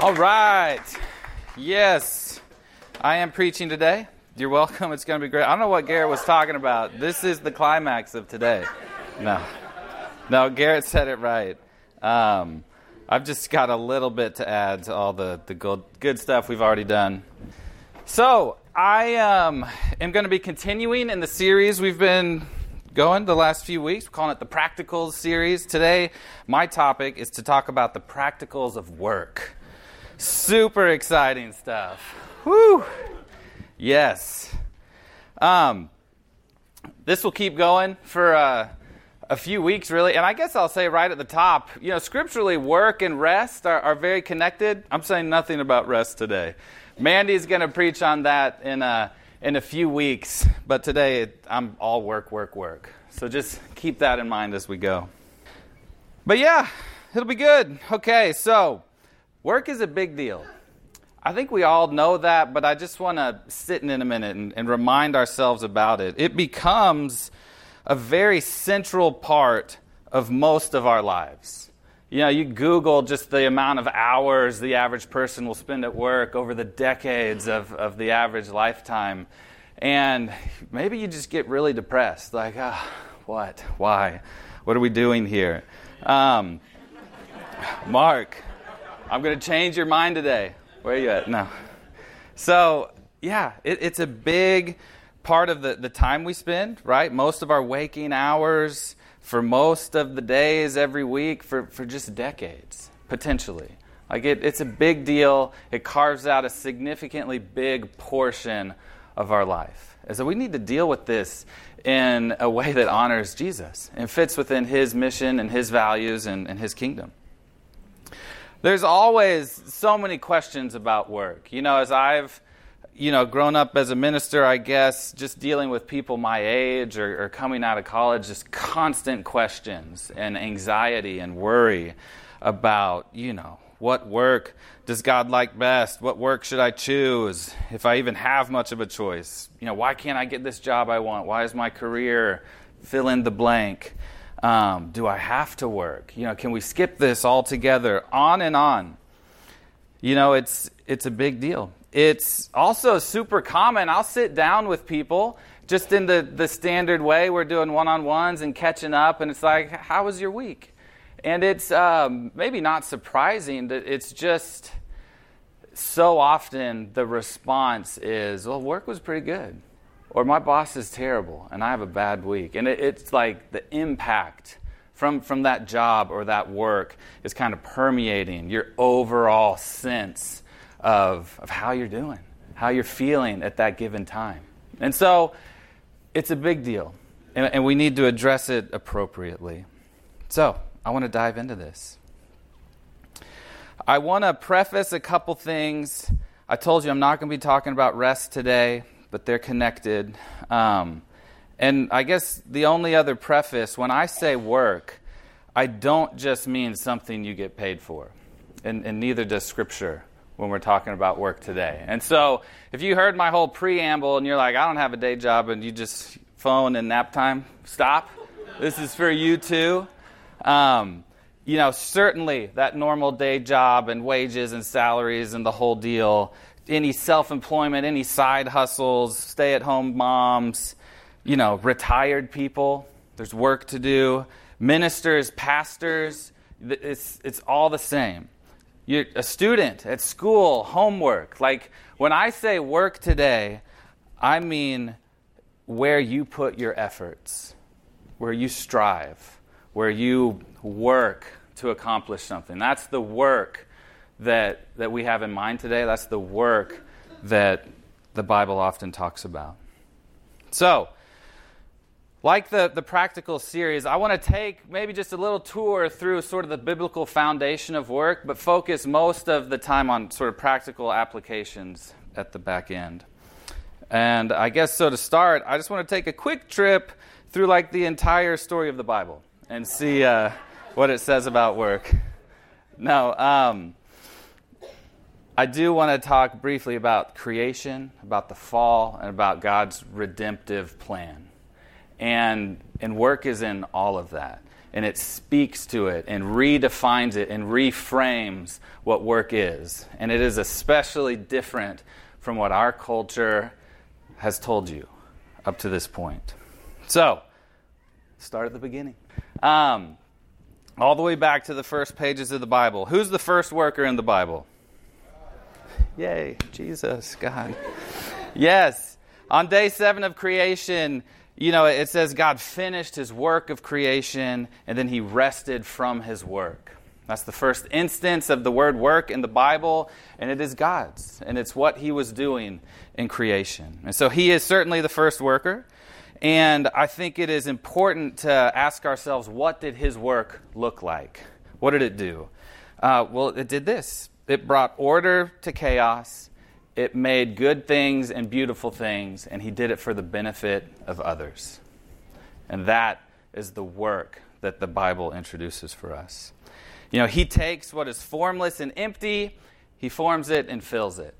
All right. Yes, I am preaching today. You're welcome. It's going to be great. I don't know what Garrett was talking about. This is the climax of today. No. No, Garrett said it right. Um, I've just got a little bit to add to all the, the good, good stuff we've already done. So, I um, am going to be continuing in the series we've been going the last few weeks. We're calling it the Practicals series. Today, my topic is to talk about the practicals of work. Super exciting stuff. Whew. Yes. Um, this will keep going for uh, a few weeks, really. And I guess I'll say right at the top, you know, scripturally, work and rest are, are very connected. I'm saying nothing about rest today. Mandy's going to preach on that in a, in a few weeks, but today I'm all work, work, work. So just keep that in mind as we go. But yeah, it'll be good. Okay, so work is a big deal. I think we all know that, but I just want to sit in a minute and, and remind ourselves about it. It becomes a very central part of most of our lives. You know, you Google just the amount of hours the average person will spend at work over the decades of, of the average lifetime. And maybe you just get really depressed. Like, oh, what? Why? What are we doing here? Um, Mark, I'm going to change your mind today. Where are you at? No. So, yeah, it, it's a big part of the, the time we spend, right? Most of our waking hours, for most of the days every week, for, for just decades, potentially. Like it, it's a big deal. It carves out a significantly big portion of our life. And so we need to deal with this in a way that honors Jesus and fits within his mission and his values and, and his kingdom. There's always so many questions about work. You know, as I've you know, grown up as a minister, I guess, just dealing with people my age or, or, coming out of college, just constant questions and anxiety and worry about, you know, what work does God like best? What work should I choose? If I even have much of a choice, you know, why can't I get this job I want? Why is my career fill in the blank? Um, do I have to work? You know, can we skip this altogether? On and on. You know, it's it's a big deal. It's also super common. I'll sit down with people just in the, the standard way. We're doing one on ones and catching up, and it's like, how was your week? And it's um, maybe not surprising that it's just so often the response is, well, work was pretty good. Or my boss is terrible and I have a bad week. And it, it's like the impact from, from that job or that work is kind of permeating your overall sense of, of how you're doing, how you're feeling at that given time. And so it's a big deal, and, and we need to address it appropriately. So I want to dive into this. I want to preface a couple things. I told you I'm not going to be talking about rest today, but they're connected. Um, and I guess the only other preface when I say work, I don't just mean something you get paid for, and, and neither does Scripture when we're talking about work today. And so, if you heard my whole preamble and you're like, I don't have a day job, and you just phone and nap time, stop. This is for you too. Um, you know, certainly that normal day job and wages and salaries and the whole deal, any self employment, any side hustles, stay at home moms, you know, retired people, there's work to do, ministers, pastors, it's, it's all the same. You're a student at school, homework. Like when I say work today, I mean where you put your efforts, where you strive, where you work to accomplish something. That's the work that, that we have in mind today. That's the work that the Bible often talks about. So, like the, the practical series, I want to take maybe just a little tour through sort of the biblical foundation of work, but focus most of the time on sort of practical applications at the back end. And I guess so to start, I just want to take a quick trip through like the entire story of the Bible and see uh, what it says about work. No, um, I do want to talk briefly about creation, about the fall, and about God's redemptive plan. And, and work is in all of that. and it speaks to it and redefines it and reframes what work is. And it is especially different from what our culture has told you up to this point. So, start at the beginning. Um, all the way back to the first pages of the Bible. Who's the first worker in the Bible? Yay, Jesus, God. Yes. On day seven of creation, you know, it says God finished his work of creation and then he rested from his work. That's the first instance of the word work in the Bible, and it is God's, and it's what he was doing in creation. And so he is certainly the first worker. And I think it is important to ask ourselves what did his work look like? What did it do? Uh, well, it did this it brought order to chaos, it made good things and beautiful things, and he did it for the benefit of others. And that is the work that the Bible introduces for us. You know, he takes what is formless and empty, he forms it and fills it.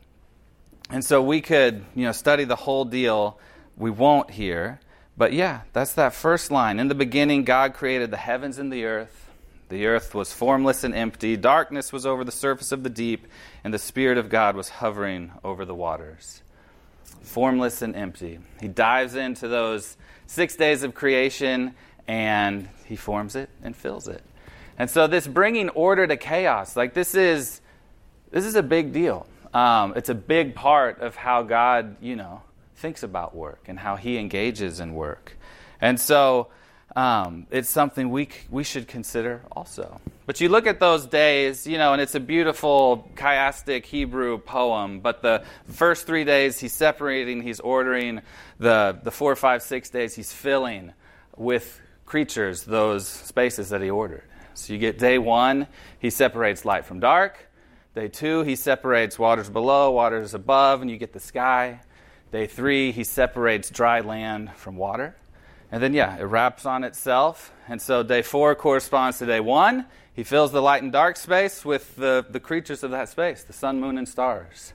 And so we could, you know, study the whole deal. We won't here. But yeah, that's that first line. In the beginning, God created the heavens and the earth. The earth was formless and empty. Darkness was over the surface of the deep, and the Spirit of God was hovering over the waters. Formless and empty. He dives into those six days of creation and he forms it and fills it. And so, this bringing order to chaos, like this is, this is a big deal. Um, it's a big part of how God, you know, thinks about work and how he engages in work. And so, um, it's something we, we should consider also. But you look at those days, you know, and it's a beautiful chiastic Hebrew poem. But the first three days, he's separating, he's ordering. The, the four, five, six days, he's filling with creatures those spaces that he ordered. So you get day one, he separates light from dark. Day two, he separates waters below, waters above, and you get the sky. Day three, he separates dry land from water. And then, yeah, it wraps on itself. And so day four corresponds to day one. He fills the light and dark space with the, the creatures of that space, the sun, moon, and stars.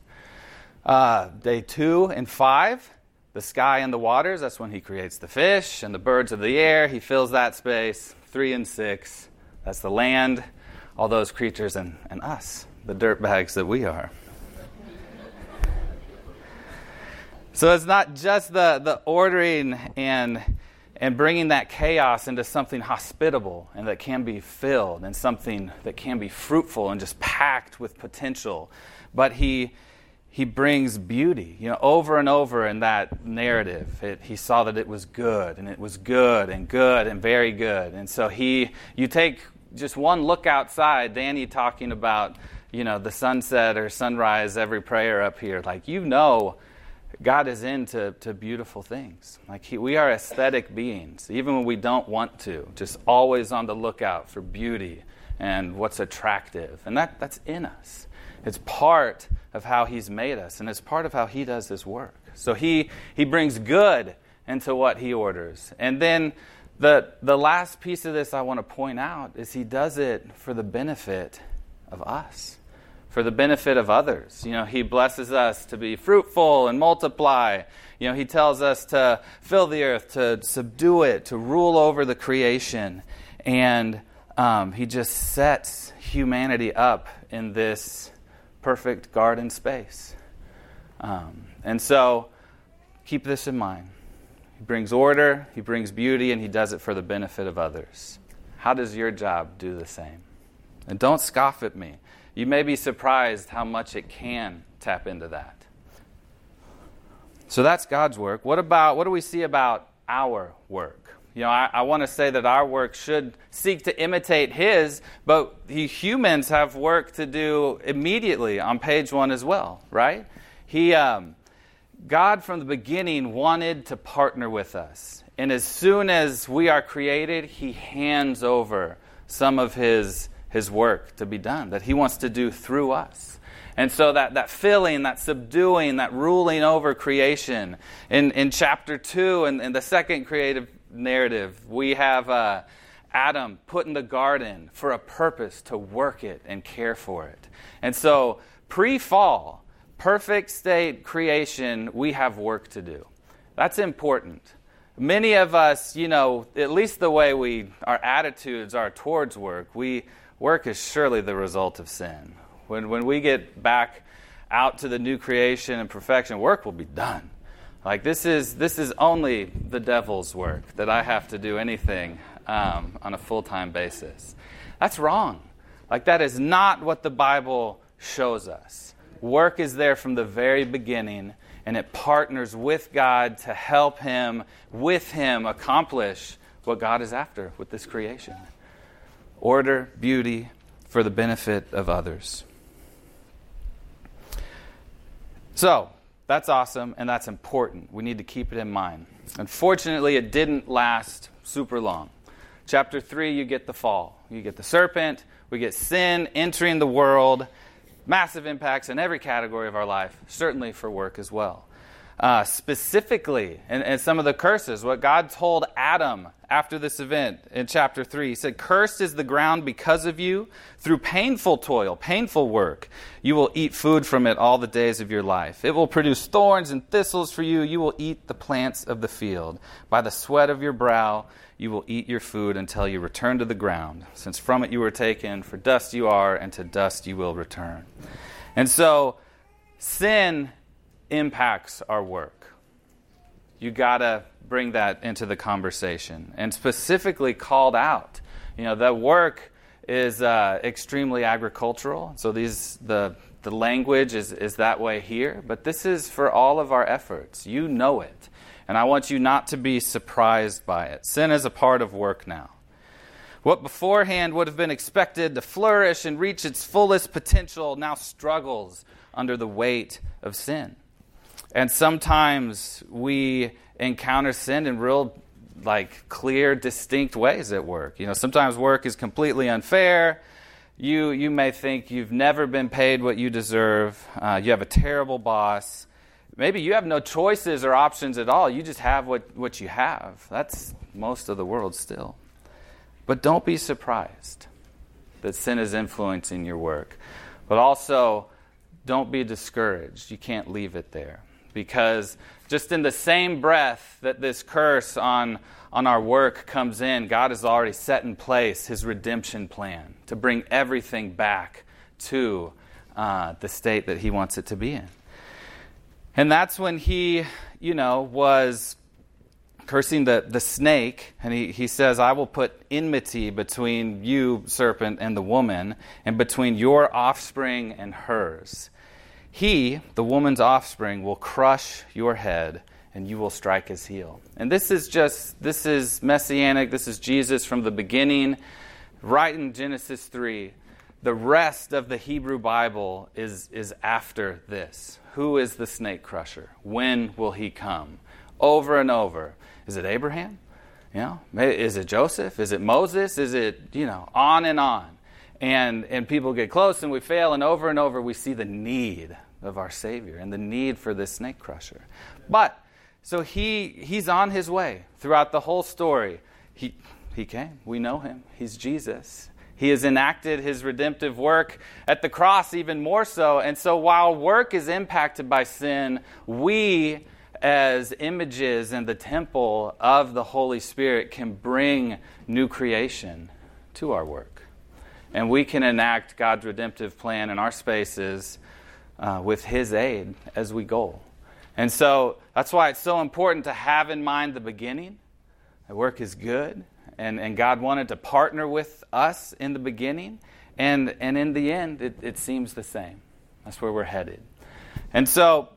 Uh, day two and five, the sky and the waters, that's when he creates the fish and the birds of the air. He fills that space. Three and six, that's the land, all those creatures, and, and us, the dirt bags that we are. So it's not just the, the ordering and and bringing that chaos into something hospitable and that can be filled and something that can be fruitful and just packed with potential. But he he brings beauty, you know, over and over in that narrative. It, he saw that it was good, and it was good, and good, and very good. And so he, you take just one look outside, Danny talking about, you know, the sunset or sunrise, every prayer up here. Like you know, God is into to beautiful things. Like he, we are aesthetic beings, even when we don't want to, just always on the lookout for beauty and what's attractive. And that, that's in us. It's part of how He's made us, and it's part of how He does His work. So He, he brings good into what He orders. And then the, the last piece of this I want to point out is He does it for the benefit of us for the benefit of others. You know, He blesses us to be fruitful and multiply. You know, He tells us to fill the earth, to subdue it, to rule over the creation. And um, He just sets humanity up in this perfect garden space. Um, and so, keep this in mind. He brings order, He brings beauty, and He does it for the benefit of others. How does your job do the same? And don't scoff at me you may be surprised how much it can tap into that. So that's God's work. What about what do we see about our work? You know, I, I want to say that our work should seek to imitate His, but humans have work to do immediately on page one as well, right? He, um, God from the beginning wanted to partner with us, and as soon as we are created, He hands over some of His his work to be done, that he wants to do through us. And so that, that filling, that subduing, that ruling over creation. In, in chapter 2, in, in the second creative narrative, we have uh, Adam put in the garden for a purpose to work it and care for it. And so, pre fall, perfect state creation, we have work to do. That's important. many of us, you know, at least the way we our attitudes are towards work, we work is surely the result of sin. When when we get back out to the new creation and perfection, work will be done. Like this is this is only the devil's work that I have to do anything um, on a full time basis. That's wrong. Like that is not what the Bible shows us. Work is there from the very beginning, and it partners with God to help Him, with Him, accomplish what God is after with this creation order, beauty, for the benefit of others. So, that's awesome and that's important. We need to keep it in mind. Unfortunately, it didn't last super long. Chapter 3, you get the fall. You get the serpent, we get sin entering the world, massive impacts in every category of our life, certainly for work as well. Uh, specifically, and, and some of the curses, what God told Adam after this event in chapter 3. He said, Cursed is the ground because of you. Through painful toil, painful work, you will eat food from it all the days of your life. It will produce thorns and thistles for you. You will eat the plants of the field. By the sweat of your brow, you will eat your food until you return to the ground, since from it you were taken, for dust you are, and to dust you will return. And so, sin impacts our work. You got to bring that into the conversation and specifically called out. You know, that work is uh, extremely agricultural. So these the the language is, is that way here, but this is for all of our efforts. You know it. And I want you not to be surprised by it. Sin is a part of work now. What beforehand would have been expected to flourish and reach its fullest potential now struggles under the weight of sin. And sometimes we encounter sin in real, like, clear, distinct ways at work. You know, sometimes work is completely unfair. You, you may think you've never been paid what you deserve. Uh, you have a terrible boss. Maybe you have no choices or options at all. You just have what, what you have. That's most of the world still. But don't be surprised that sin is influencing your work. But also, don't be discouraged. You can't leave it there because just in the same breath that this curse on, on our work comes in, God has already set in place his redemption plan to bring everything back to uh, the state that he wants it to be in. And that's when he, you know, was cursing the, the snake, and he, he says, I will put enmity between you, serpent, and the woman, and between your offspring and hers. He, the woman's offspring, will crush your head and you will strike his heel. And this is just, this is messianic. This is Jesus from the beginning, right in Genesis 3. The rest of the Hebrew Bible is, is after this. Who is the snake crusher? When will he come? Over and over. Is it Abraham? You know, is it Joseph? Is it Moses? Is it, you know, on and on and, and people get close and we fail, and over and over we see the need of our Savior and the need for this snake crusher. But, so he, he's on his way throughout the whole story. He, he came. We know him. He's Jesus. He has enacted his redemptive work at the cross even more so. And so while work is impacted by sin, we, as images in the temple of the Holy Spirit, can bring new creation to our work and we can enact God's redemptive plan in our spaces uh, with His aid as we go. And so that's why it's so important to have in mind the beginning. The work is good, and, and God wanted to partner with us in the beginning, and, and in the end, it, it seems the same. That's where we're headed. And so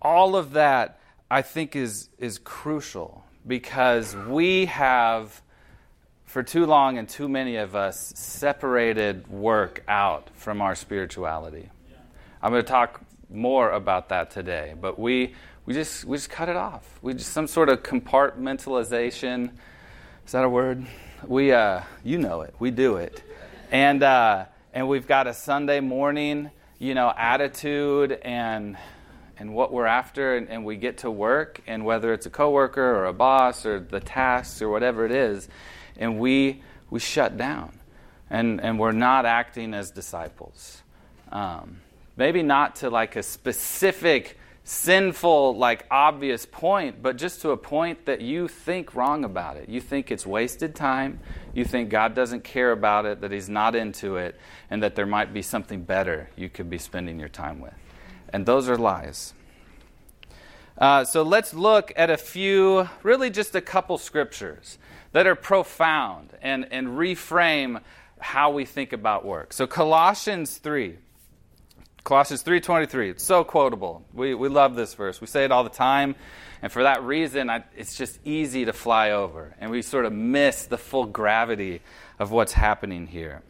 all of that, I think, is, is crucial because we have for too long and too many of us separated work out from our spirituality. I'm going to talk more about that today, but we we just we just cut it off. We just some sort of compartmentalization. Is that a word? We uh, you know it. We do it, and uh, and we've got a Sunday morning, you know, attitude and and what we're after, and, and we get to work, and whether it's a coworker or a boss or the tasks or whatever it is, and we, we shut down and, and we're not acting as disciples. Um, maybe not to like a specific sinful, like obvious point, but just to a point that you think wrong about it. You think it's wasted time. You think God doesn't care about it, that He's not into it, and that there might be something better you could be spending your time with. And those are lies. Uh, so let's look at a few, really just a couple scriptures that are profound and, and reframe how we think about work. So Colossians 3. Colossians 3:23. It's so quotable. We we love this verse. We say it all the time, and for that reason, I, it's just easy to fly over, and we sort of miss the full gravity of what's happening here.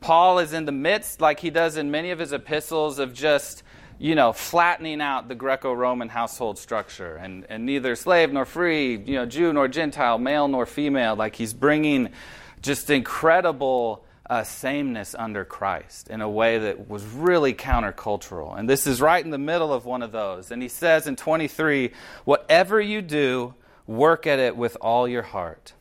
Paul is in the midst, like he does in many of his epistles, of just you know flattening out the Greco-Roman household structure, and and neither slave nor free, you know, Jew nor Gentile, male nor female. Like he's bringing just incredible uh, sameness under Christ in a way that was really countercultural. And this is right in the middle of one of those. And he says in 23 Whatever you do, work at it with all your heart,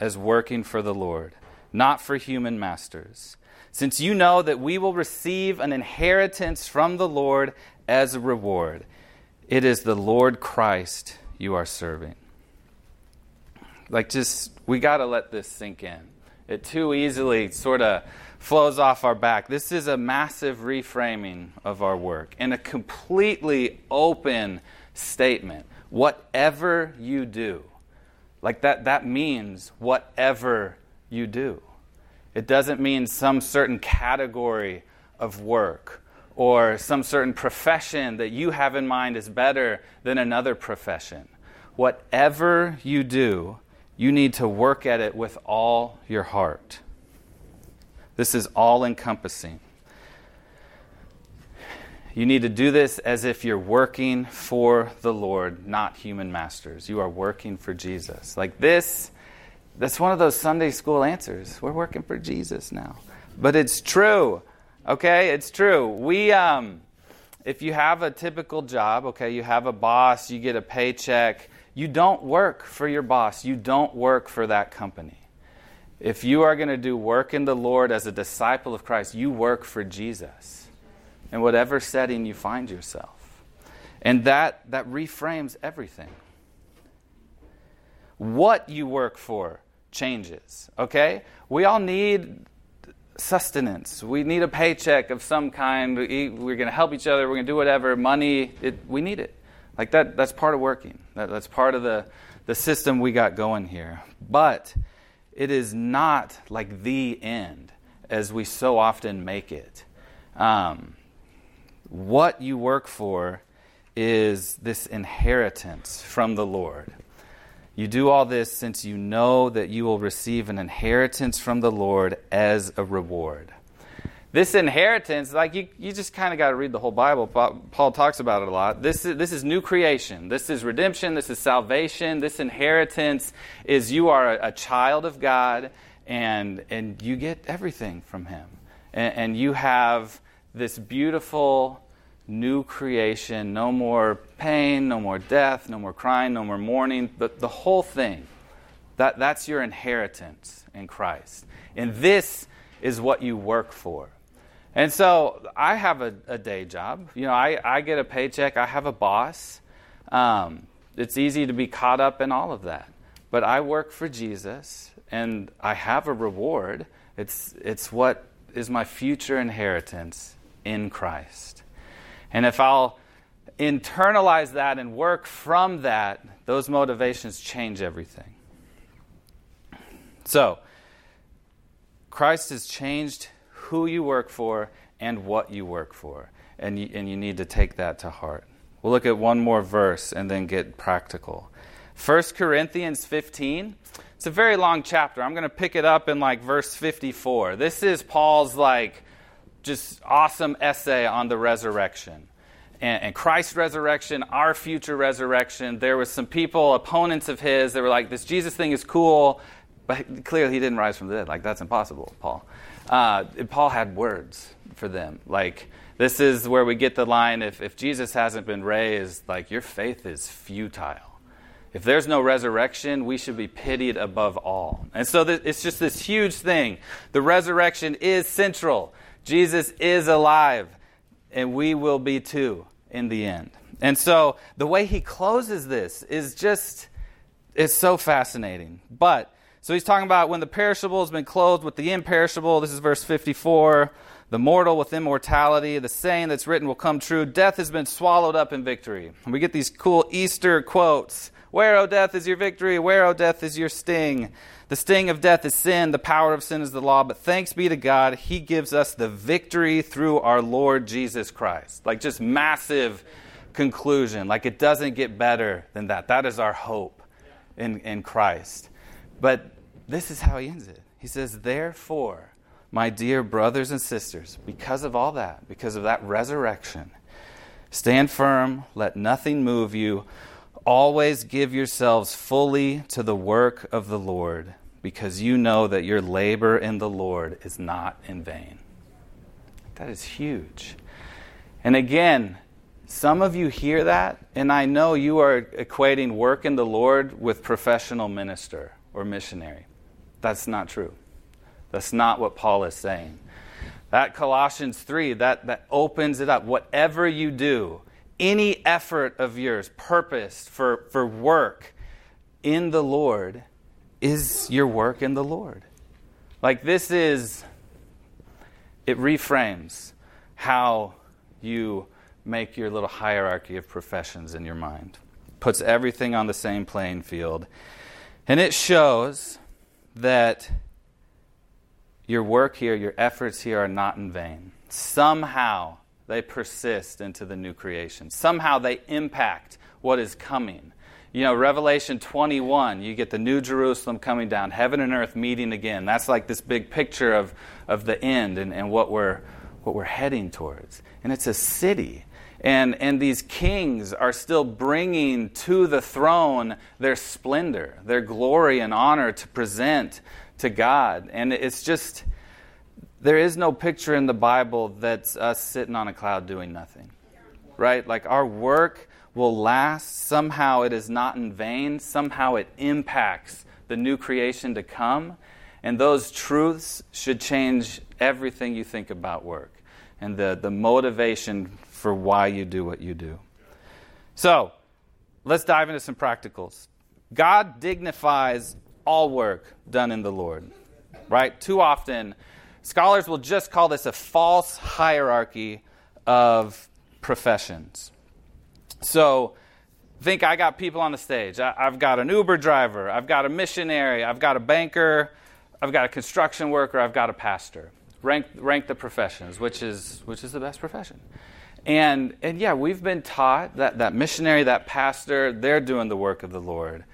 as working for the Lord, not for human masters. Since you know that we will receive an inheritance from the Lord as a reward, it is the Lord Christ you are serving. Like, just, we got to let this sink in. It too easily sort of flows off our back. This is a massive reframing of our work and a completely open statement. Whatever you do, like that, that means whatever you do. It doesn't mean some certain category of work or some certain profession that you have in mind is better than another profession. Whatever you do, you need to work at it with all your heart. This is all encompassing. You need to do this as if you're working for the Lord, not human masters. You are working for Jesus. Like this, that's one of those Sunday school answers. We're working for Jesus now. But it's true. Okay? It's true. We um if you have a typical job, okay, you have a boss, you get a paycheck, you don't work for your boss, you don't work for that company. If you are going to do work in the Lord as a disciple of Christ, you work for Jesus in whatever setting you find yourself. And that, that reframes everything. What you work for changes, okay? We all need sustenance. We need a paycheck of some kind. We're going to help each other. We're going to do whatever. Money, it, we need it. Like that, that's part of working. That, that's part of the, the system we got going here. But it is not like the end as we so often make it. Um, what you work for is this inheritance from the Lord. You do all this since you know that you will receive an inheritance from the Lord as a reward this inheritance, like you, you just kind of got to read the whole Bible. Paul talks about it a lot. This is, this is new creation. This is redemption. This is salvation. This inheritance is you are a, a child of God and, and you get everything from Him. And, and you have this beautiful new creation no more pain, no more death, no more crying, no more mourning, but the whole thing. That, that's your inheritance in Christ. And this is what you work for. And so I have a, a, day job. You know, I, I get a paycheck, I have a boss. Um, it's easy to be caught up in all of that. But I work for Jesus and I have a reward. It's, it's what is my future inheritance in Christ. And if I'll internalize that and work from that, those motivations change everything. So, Christ has changed who you work for and what you work for. And you, and you need to take that to heart. We'll look at one more verse and then get practical. 1 Corinthians 15. It's a very long chapter. I'm going to pick it up in like verse 54. This is Paul's like just awesome essay on the resurrection. And, and Christ's resurrection, our future resurrection. There was some people, opponents of his, that were like, this Jesus thing is cool, but clearly he didn't rise from the dead. Like, that's impossible, Paul uh, Paul had words for them. Like, this is where we get the line if, if Jesus hasn't been raised, like, your faith is futile. If there's no resurrection, we should be pitied above all. And so th- it's just this huge thing. The resurrection is central. Jesus is alive, and we will be too in the end. And so the way he closes this is just it's so fascinating. But so he's talking about when the perishable has been clothed with the imperishable. This is verse 54. The mortal with immortality. The saying that's written will come true. Death has been swallowed up in victory. And we get these cool Easter quotes. Where, O death, is your victory? Where, O death, is your sting? The sting of death is sin. The power of sin is the law. But thanks be to God, He gives us the victory through our Lord Jesus Christ. Like just massive conclusion. Like it doesn't get better than that. That is our hope in, in Christ. But this is how He ends it. He says, Therefore, my dear brothers and sisters, because of all that, because of that resurrection, stand firm, let nothing move you. Always give yourselves fully to the work of the Lord, because you know that your labor in the Lord is not in vain. That is huge. And again, some of you hear that, and I know you are equating work in the Lord with professional minister or missionary. That's not true. That's not what Paul is saying. That Colossians 3, that, that opens it up. Whatever you do, any effort of yours, purpose for, for work in the Lord, is your work in the Lord. Like this is, it reframes how you make your little hierarchy of professions in your mind, puts everything on the same playing field. And it shows that your work here, your efforts here are not in vain. Somehow they persist into the new creation. Somehow they impact what is coming. You know, Revelation 21, you get the new Jerusalem coming down, heaven and earth meeting again. That's like this big picture of, of the end and, and what, we're, what we're heading towards. And it's a city. And, and these kings are still bringing to the throne their splendor, their glory and honor to present to God. And it's just, there is no picture in the Bible that's us sitting on a cloud doing nothing. Right? Like our work will last. Somehow it is not in vain. Somehow it impacts the new creation to come. And those truths should change everything you think about work and the, the motivation for why you do what you do. So, let's dive into some practicals. God dignifies all work done in the Lord, right? Too often, scholars will just call this a false hierarchy of professions. So, think I got people on the stage. I, have got an Uber driver, I've got a missionary, I've got a banker, I've got a construction worker, I've got a pastor. Rank, rank the professions, which is, which is the best profession. And, and yeah, we've been taught that that missionary, that pastor, they're doing the work of the Lord.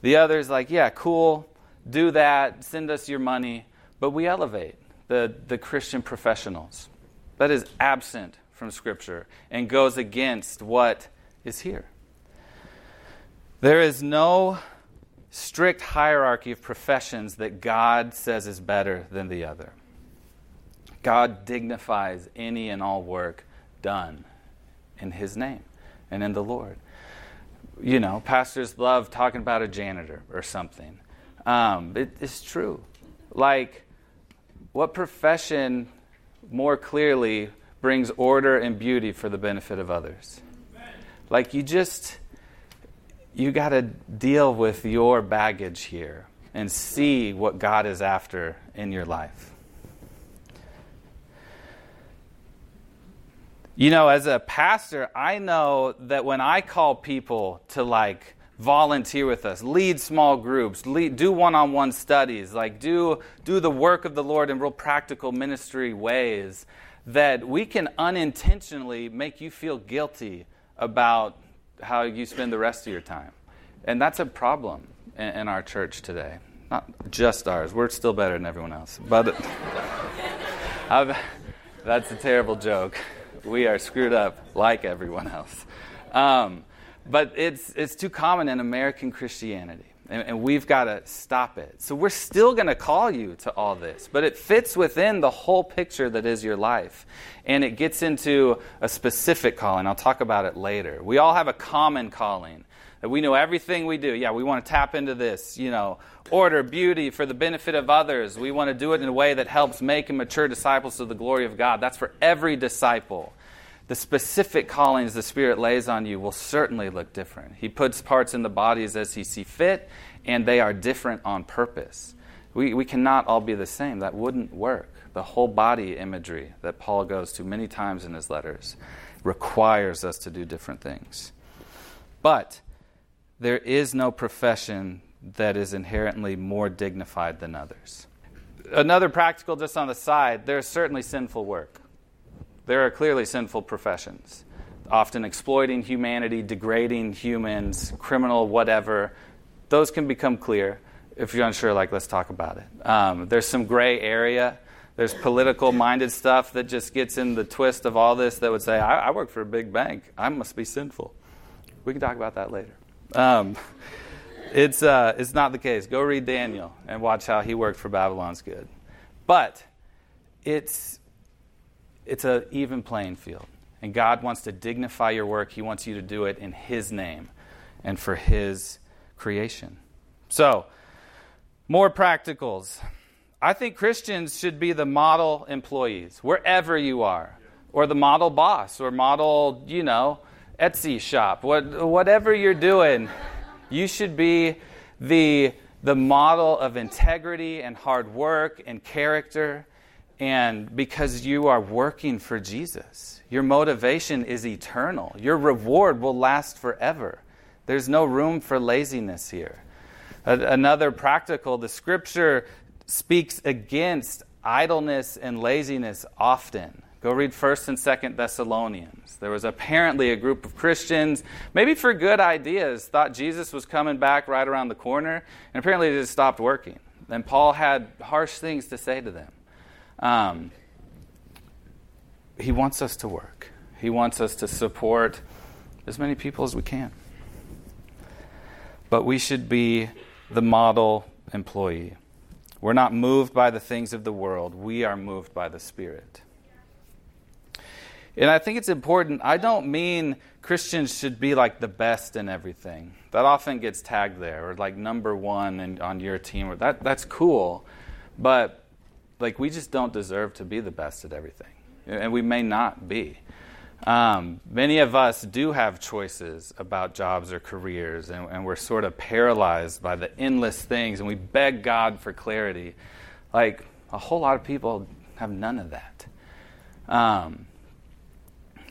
The others, like, yeah, cool, do that, send us your money. But we elevate the, the Christian professionals. That is absent from Scripture and goes against what is here. There is no strict hierarchy of professions that God says is better than the other. God dignifies any and all work done in His name and in the Lord you know, pastors love talking about a janitor or something. Um, it, it's true. Like, what profession more clearly brings order and beauty for the benefit of others? Like, you just, you got to deal with your baggage here and see what God is after in your life. You know, as a pastor, I know that when I call people to like volunteer with us, lead small groups, lead, do one-on-one studies, like do do the work of the Lord in real practical ministry ways, that we can unintentionally make you feel guilty about how you spend the rest of your time, and that's a problem in, in our church today. Not just ours. We're still better than everyone else, but that's a terrible joke we are screwed up like everyone else. Um, but it's, it's too common in American Christianity, and, and we've got to stop it. So we're still going to call you to all this, but it fits within the whole picture that is your life. And it gets into a specific calling. I'll talk about it later. We all have a common calling that we know everything we do. Yeah, we want to tap into this, you know, order, beauty for the benefit of others. We want to do it in a way that helps make and mature disciples to the glory of God. That's for every disciple. the specific callings the Spirit lays on you will certainly look different. He puts parts in the bodies as He see fit, and they are different on purpose. We, we cannot all be the same. That wouldn't work. The whole body imagery that Paul goes to many times in his letters requires us to do different things. But there is no profession that is inherently more dignified than others. Another practical, just on the side, there's certainly sinful work. There are clearly sinful professions, often exploiting humanity, degrading humans, criminal, whatever. Those can become clear. If you're unsure, like, let's talk about it. Um, there's some gray area. There's political minded stuff that just gets in the twist of all this that would say, I, I work for a big bank. I must be sinful. We can talk about that later. Um, it's, uh, it's not the case. Go read Daniel and watch how he worked for Babylon's good. But it's, it's an even playing field. And God wants to dignify your work. He wants you to do it in His name and for His creation. So, more practicals. I think Christians should be the model employees wherever you are, or the model boss, or model, you know, Etsy shop. What, whatever you're doing, you should be the, the model of integrity and hard work and character. And because you are working for Jesus, your motivation is eternal. Your reward will last forever. There's no room for laziness here. Another practical, the scripture speaks against idleness and laziness often. Go read 1st and 2nd Thessalonians. There was apparently a group of Christians, maybe for good ideas, thought Jesus was coming back right around the corner, and apparently they just stopped working. And Paul had harsh things to say to them. Um, he wants us to work, he wants us to support as many people as we can. But we should be the model employee. We're not moved by the things of the world, we are moved by the Spirit. And I think it's important. I don't mean Christians should be like the best in everything. That often gets tagged there, or like number one in, on your team. Or that that's cool, but like we just don't deserve to be the best at everything, and we may not be. Um, many of us do have choices about jobs or careers, and, and, we're sort of paralyzed by the endless things, and we beg God for clarity. Like a whole lot of people have none of that. Um,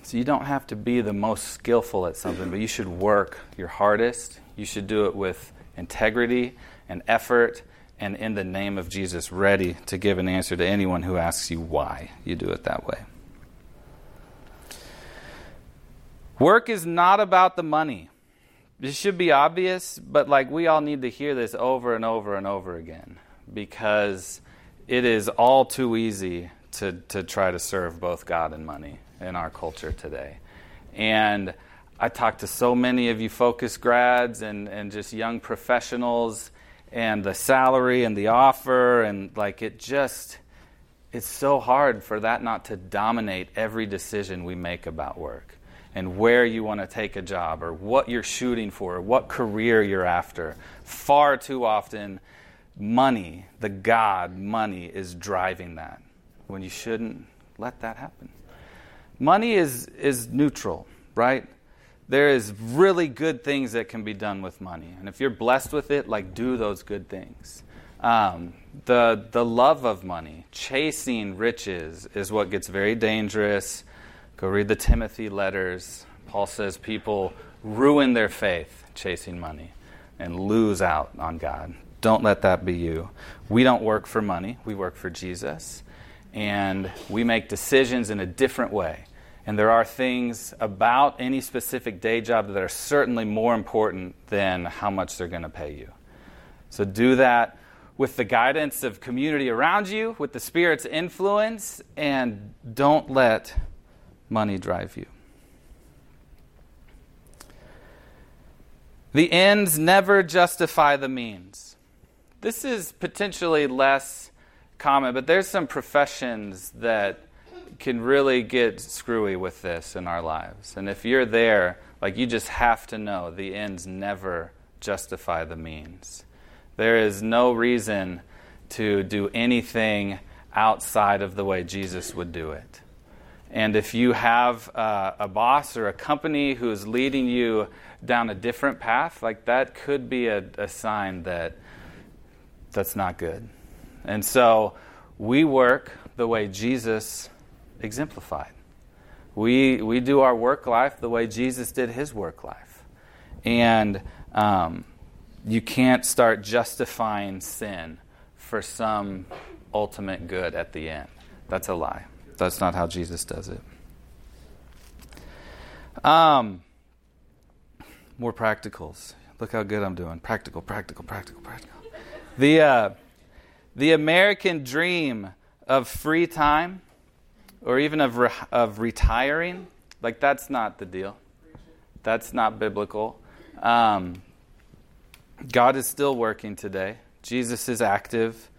so you don't have to be the most skillful at something, but you should work your hardest. You should do it with integrity and effort and in the name of Jesus, ready to give an answer to anyone who asks you why you do it that way. Work is not about the money. This should be obvious, but like we all need to hear this over and over and over again because it is all too easy to, to try to serve both God and money in our culture today. And I talk to so many of you focus grads and, and just young professionals and the salary and the offer and like it just it's so hard for that not to dominate every decision we make about work and where you want to take a job or what you're shooting for or what career you're after. Far too often, money, the God, money, is driving that when you shouldn't let that happen. Money is, is neutral, right? There is really good things that can be done with money. And if you're blessed with it, like do those good things. Um, the, the love of money, chasing riches, is what gets very dangerous Go read the Timothy letters. Paul says people ruin their faith chasing money and lose out on God. Don't let that be you. We don't work for money, we work for Jesus. And we make decisions in a different way. And there are things about any specific day job that are certainly more important than how much they're going to pay you. So do that with the guidance of community around you, with the Spirit's influence, and don't let money drive you. The ends never justify the means. This is potentially less common, but there's some professions that can really get screwy with this in our lives. And if you're there, like you just have to know the ends never justify the means. There is no reason to do anything outside of the way Jesus would do it. And if you have uh, a boss or a company who is leading you down a different path, like that could be a, a sign that that's not good. And so we work the way Jesus exemplified. We, we do our work life the way Jesus did his work life. And um, you can't start justifying sin for some ultimate good at the end. That's a lie. That's not how Jesus does it. Um, more practicals. Look how good I'm doing. Practical, practical, practical, practical. The, uh, the American dream of free time or even of, re- of retiring, like that's not the deal. That's not biblical. Um, God is still working today. Jesus is active.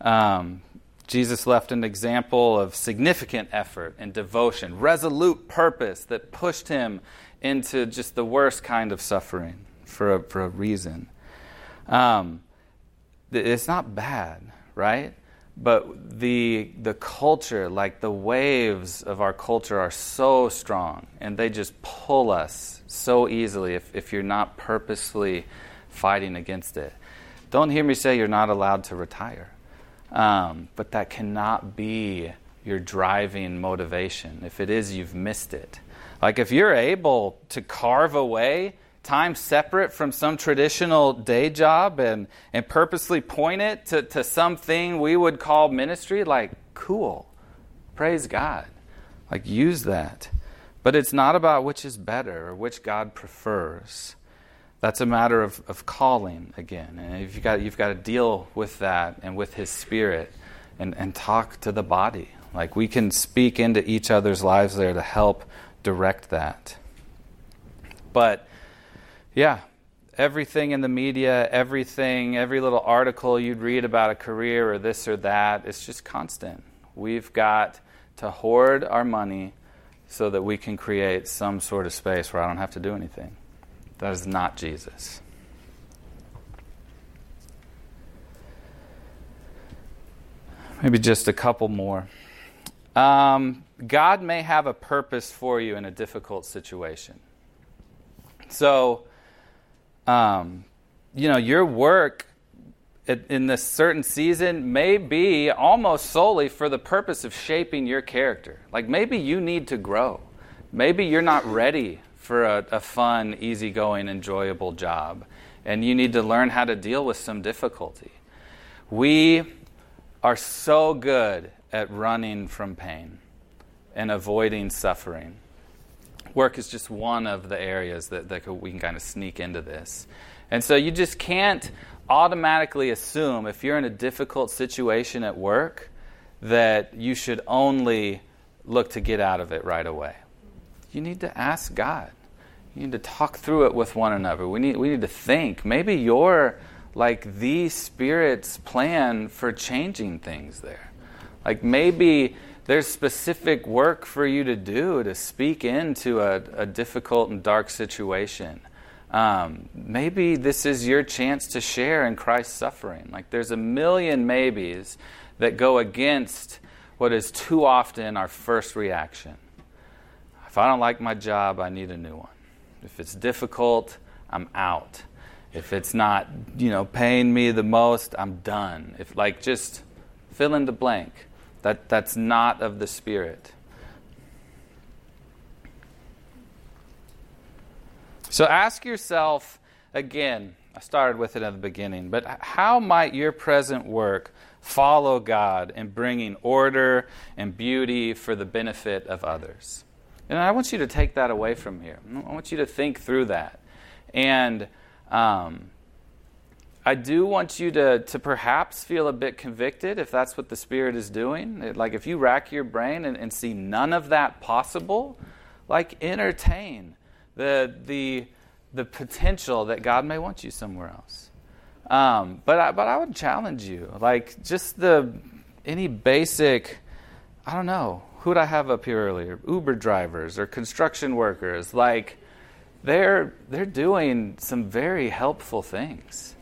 Um, Jesus left an example of significant effort and devotion, resolute purpose that pushed him into just the worst kind of suffering for a, for a reason. Um, it's not bad, right? But the, the culture, like the waves of our culture, are so strong and they just pull us so easily if, if you're not purposely fighting against it. Don't hear me say you're not allowed to retire, um, but that cannot be your driving motivation. If it is, you've missed it. Like if you're able to carve away time separate from some traditional day job and, and purposely point it to, to something we would call ministry, like, cool. Praise God. Like, use that. But it's not about which is better or which God prefers. That's a matter of, of calling again. And you've got, you've got to deal with that and with His Spirit and, and talk to the body. Like, we can speak into each other's lives there to help direct that. But yeah, everything in the media, everything, every little article you'd read about a career or this or that, it's just constant. We've got to hoard our money so that we can create some sort of space where I don't have to do anything. That is not Jesus. Maybe just a couple more. Um, God may have a purpose for you in a difficult situation. So, um, you know, your work in this certain season may be almost solely for the purpose of shaping your character. Like maybe you need to grow. Maybe you're not ready for a, a fun, easygoing, enjoyable job, and you need to learn how to deal with some difficulty. We are so good at running from pain and avoiding suffering work is just one of the areas that, that we can kind of sneak into this. And so you just can't automatically assume if you're in a difficult situation at work that you should only look to get out of it right away. You need to ask God. You need to talk through it with one another. We need, we need to think. Maybe you're like the Spirit's plan for changing things there. Like maybe there's specific work for you to do to speak into a, a difficult and dark situation. Um, maybe this is your chance to share in Christ's suffering. Like there's a million maybes that go against what is too often our first reaction. If I don't like my job, I need a new one. If it's difficult, I'm out. If it's not, you know, paying me the most, I'm done. If like just fill in the blank. That, that's not of the Spirit. So ask yourself again, I started with it at the beginning, but how might your present work follow God in bringing order and beauty for the benefit of others? And I want you to take that away from here. I want you to think through that. And um, I do want you to, to perhaps feel a bit convicted if that's what the Spirit is doing. Like if you rack your brain and, and see none of that possible, like entertain the, the, the potential that God may want you somewhere else. Um, but, I, but I would challenge you, like just the any basic, I don't know, who'd I have up here earlier? Uber drivers or construction workers, like they're they're doing some very helpful things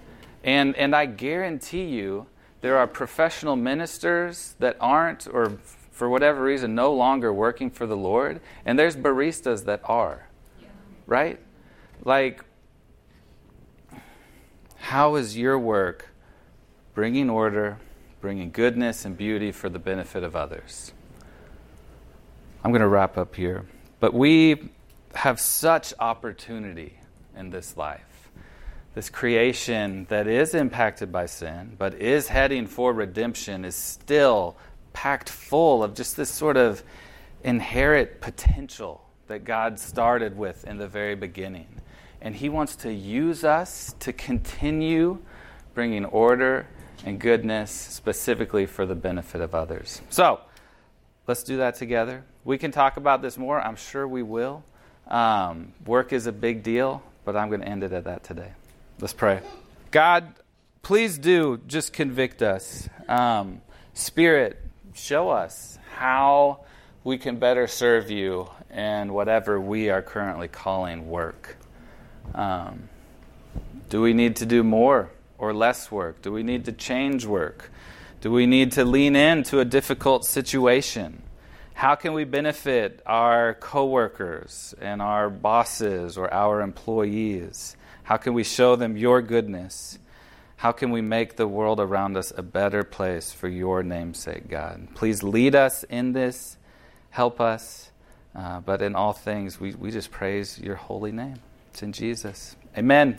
and, and I guarantee you, there are professional ministers that aren't, or for whatever reason, no longer working for the Lord, and there's baristas that are, right? Like, how is your work bringing order, bringing goodness and beauty for the benefit of others? I'm going to wrap up here. But we have such opportunity in this life. This creation that is impacted by sin, but is heading for redemption, is still packed full of just this sort of inherent potential that God started with in the very beginning. And He wants to use us to continue bringing order and goodness specifically for the benefit of others. So, let's do that together. We can talk about this more. I'm sure we will. Um, work is a big deal, but I'm going to end it at that today. Let's pray. God, please do just convict us. Um, Spirit, show us how we can better serve you in whatever we are currently calling work. Um, do we need to do more or less work? Do we need to change work? Do we need to lean into a difficult situation? How can we benefit our coworkers and our bosses or our employees? How can we show them your goodness? How can we make the world around us a better place for your namesake, God? Please lead us in this, help us, uh, but in all things, we, we just praise your holy name. It's in Jesus. Amen.